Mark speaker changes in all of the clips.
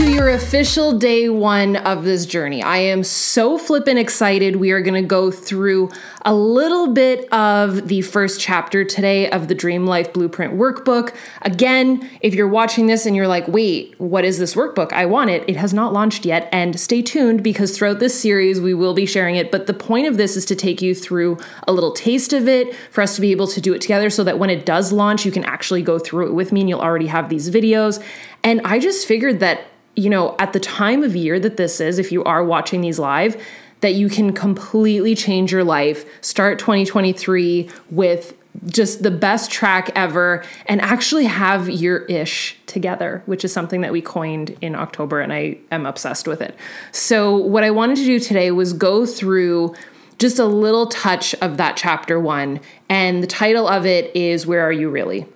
Speaker 1: to your official day one of this journey. I am so flippin' excited. We are gonna go through a little bit of the first chapter today of the Dream Life Blueprint Workbook. Again, if you're watching this and you're like, wait, what is this workbook? I want it. It has not launched yet. And stay tuned because throughout this series, we will be sharing it. But the point of this is to take you through a little taste of it for us to be able to do it together so that when it does launch, you can actually go through it with me and you'll already have these videos. And I just figured that you know, at the time of year that this is, if you are watching these live, that you can completely change your life, start 2023 with just the best track ever and actually have your ish together, which is something that we coined in October and I am obsessed with it. So, what I wanted to do today was go through just a little touch of that chapter one. And the title of it is Where Are You Really?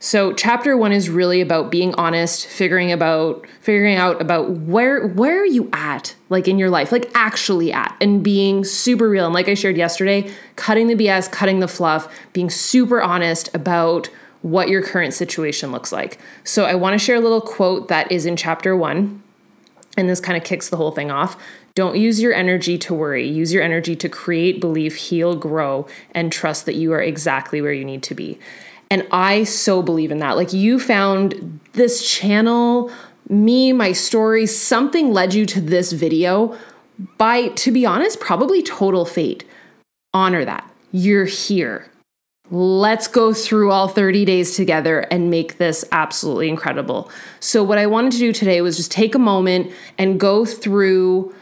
Speaker 1: So chapter 1 is really about being honest, figuring about figuring out about where where are you at like in your life, like actually at and being super real. And like I shared yesterday, cutting the BS, cutting the fluff, being super honest about what your current situation looks like. So I want to share a little quote that is in chapter 1 and this kind of kicks the whole thing off. Don't use your energy to worry. Use your energy to create, believe, heal, grow, and trust that you are exactly where you need to be. And I so believe in that. Like you found this channel, me, my story, something led you to this video by, to be honest, probably total fate. Honor that. You're here. Let's go through all 30 days together and make this absolutely incredible. So, what I wanted to do today was just take a moment and go through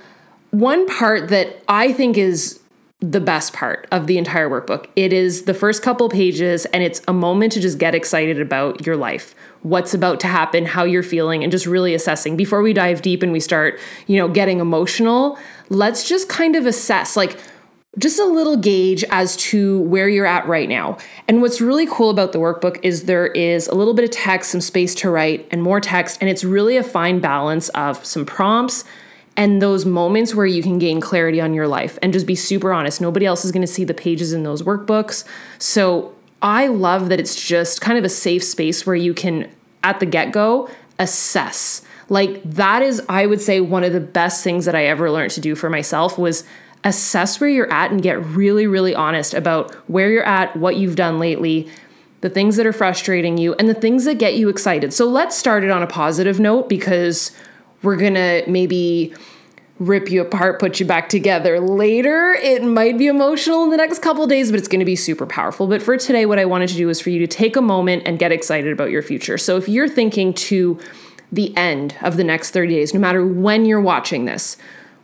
Speaker 1: one part that I think is the best part of the entire workbook. It is the first couple pages, and it's a moment to just get excited about your life, what's about to happen, how you're feeling, and just really assessing. Before we dive deep and we start, you know, getting emotional, let's just kind of assess like, just a little gauge as to where you're at right now. And what's really cool about the workbook is there is a little bit of text, some space to write, and more text. And it's really a fine balance of some prompts, and those moments where you can gain clarity on your life and just be super honest. Nobody else is going to see the pages in those workbooks. So I love that it's just kind of a safe space where you can, at the get go, assess. Like that is, I would say, one of the best things that I ever learned to do for myself was assess where you're at and get really, really honest about where you're at, what you've done lately, the things that are frustrating you, and the things that get you excited. So let's start it on a positive note because we're gonna maybe rip you apart, put you back together later. It might be emotional in the next couple days, but it's going to be super powerful. But for today, what I wanted to do is for you to take a moment and get excited about your future. So if you're thinking to the end of the next 30 days, no matter when you're watching this,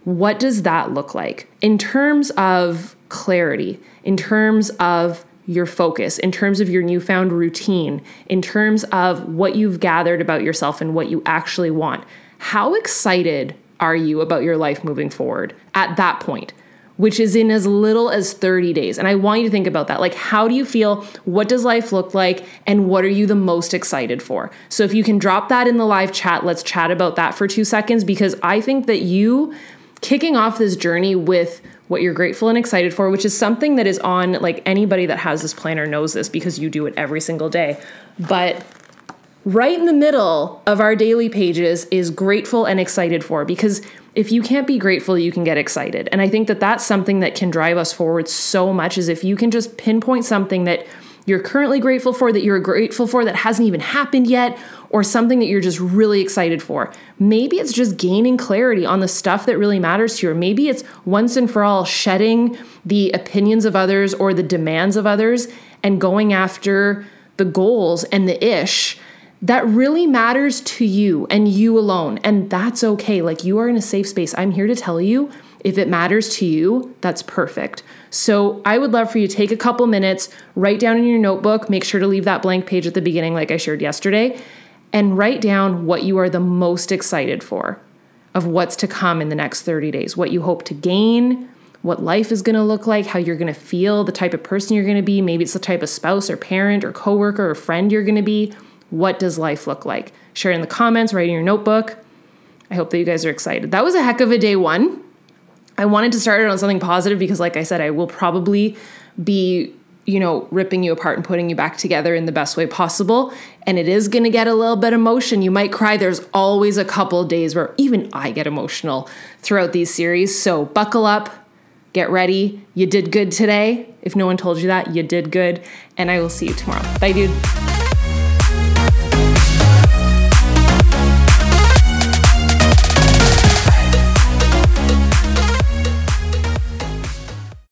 Speaker 1: what does that look like in terms of clarity, in terms of your focus, in terms of your newfound routine, in terms of what you've gathered about yourself and what you actually want? How excited are you about your life moving forward at that point? Which is in as little as 30 days. And I want you to think about that. Like, how do you feel? What does life look like? And what are you the most excited for? So, if you can drop that in the live chat, let's chat about that for two seconds because I think that you kicking off this journey with what you're grateful and excited for, which is something that is on like anybody that has this planner knows this because you do it every single day. But right in the middle of our daily pages is grateful and excited for because if you can't be grateful you can get excited. And i think that that's something that can drive us forward so much is if you can just pinpoint something that you're currently grateful for that you're grateful for that hasn't even happened yet or something that you're just really excited for. Maybe it's just gaining clarity on the stuff that really matters to you. Or maybe it's once and for all shedding the opinions of others or the demands of others and going after the goals and the ish that really matters to you and you alone. And that's okay. Like you are in a safe space. I'm here to tell you if it matters to you, that's perfect. So I would love for you to take a couple minutes, write down in your notebook, make sure to leave that blank page at the beginning, like I shared yesterday, and write down what you are the most excited for of what's to come in the next 30 days, what you hope to gain, what life is going to look like, how you're going to feel, the type of person you're going to be. Maybe it's the type of spouse or parent or coworker or friend you're going to be what does life look like? Share in the comments, write in your notebook. I hope that you guys are excited. That was a heck of a day one. I wanted to start it on something positive because, like I said, I will probably be you know, ripping you apart and putting you back together in the best way possible. And it is going to get a little bit emotion. You might cry. There's always a couple days where even I get emotional throughout these series. So buckle up, get ready. You did good today. If no one told you that, you did good. And I will see you tomorrow. Bye, dude.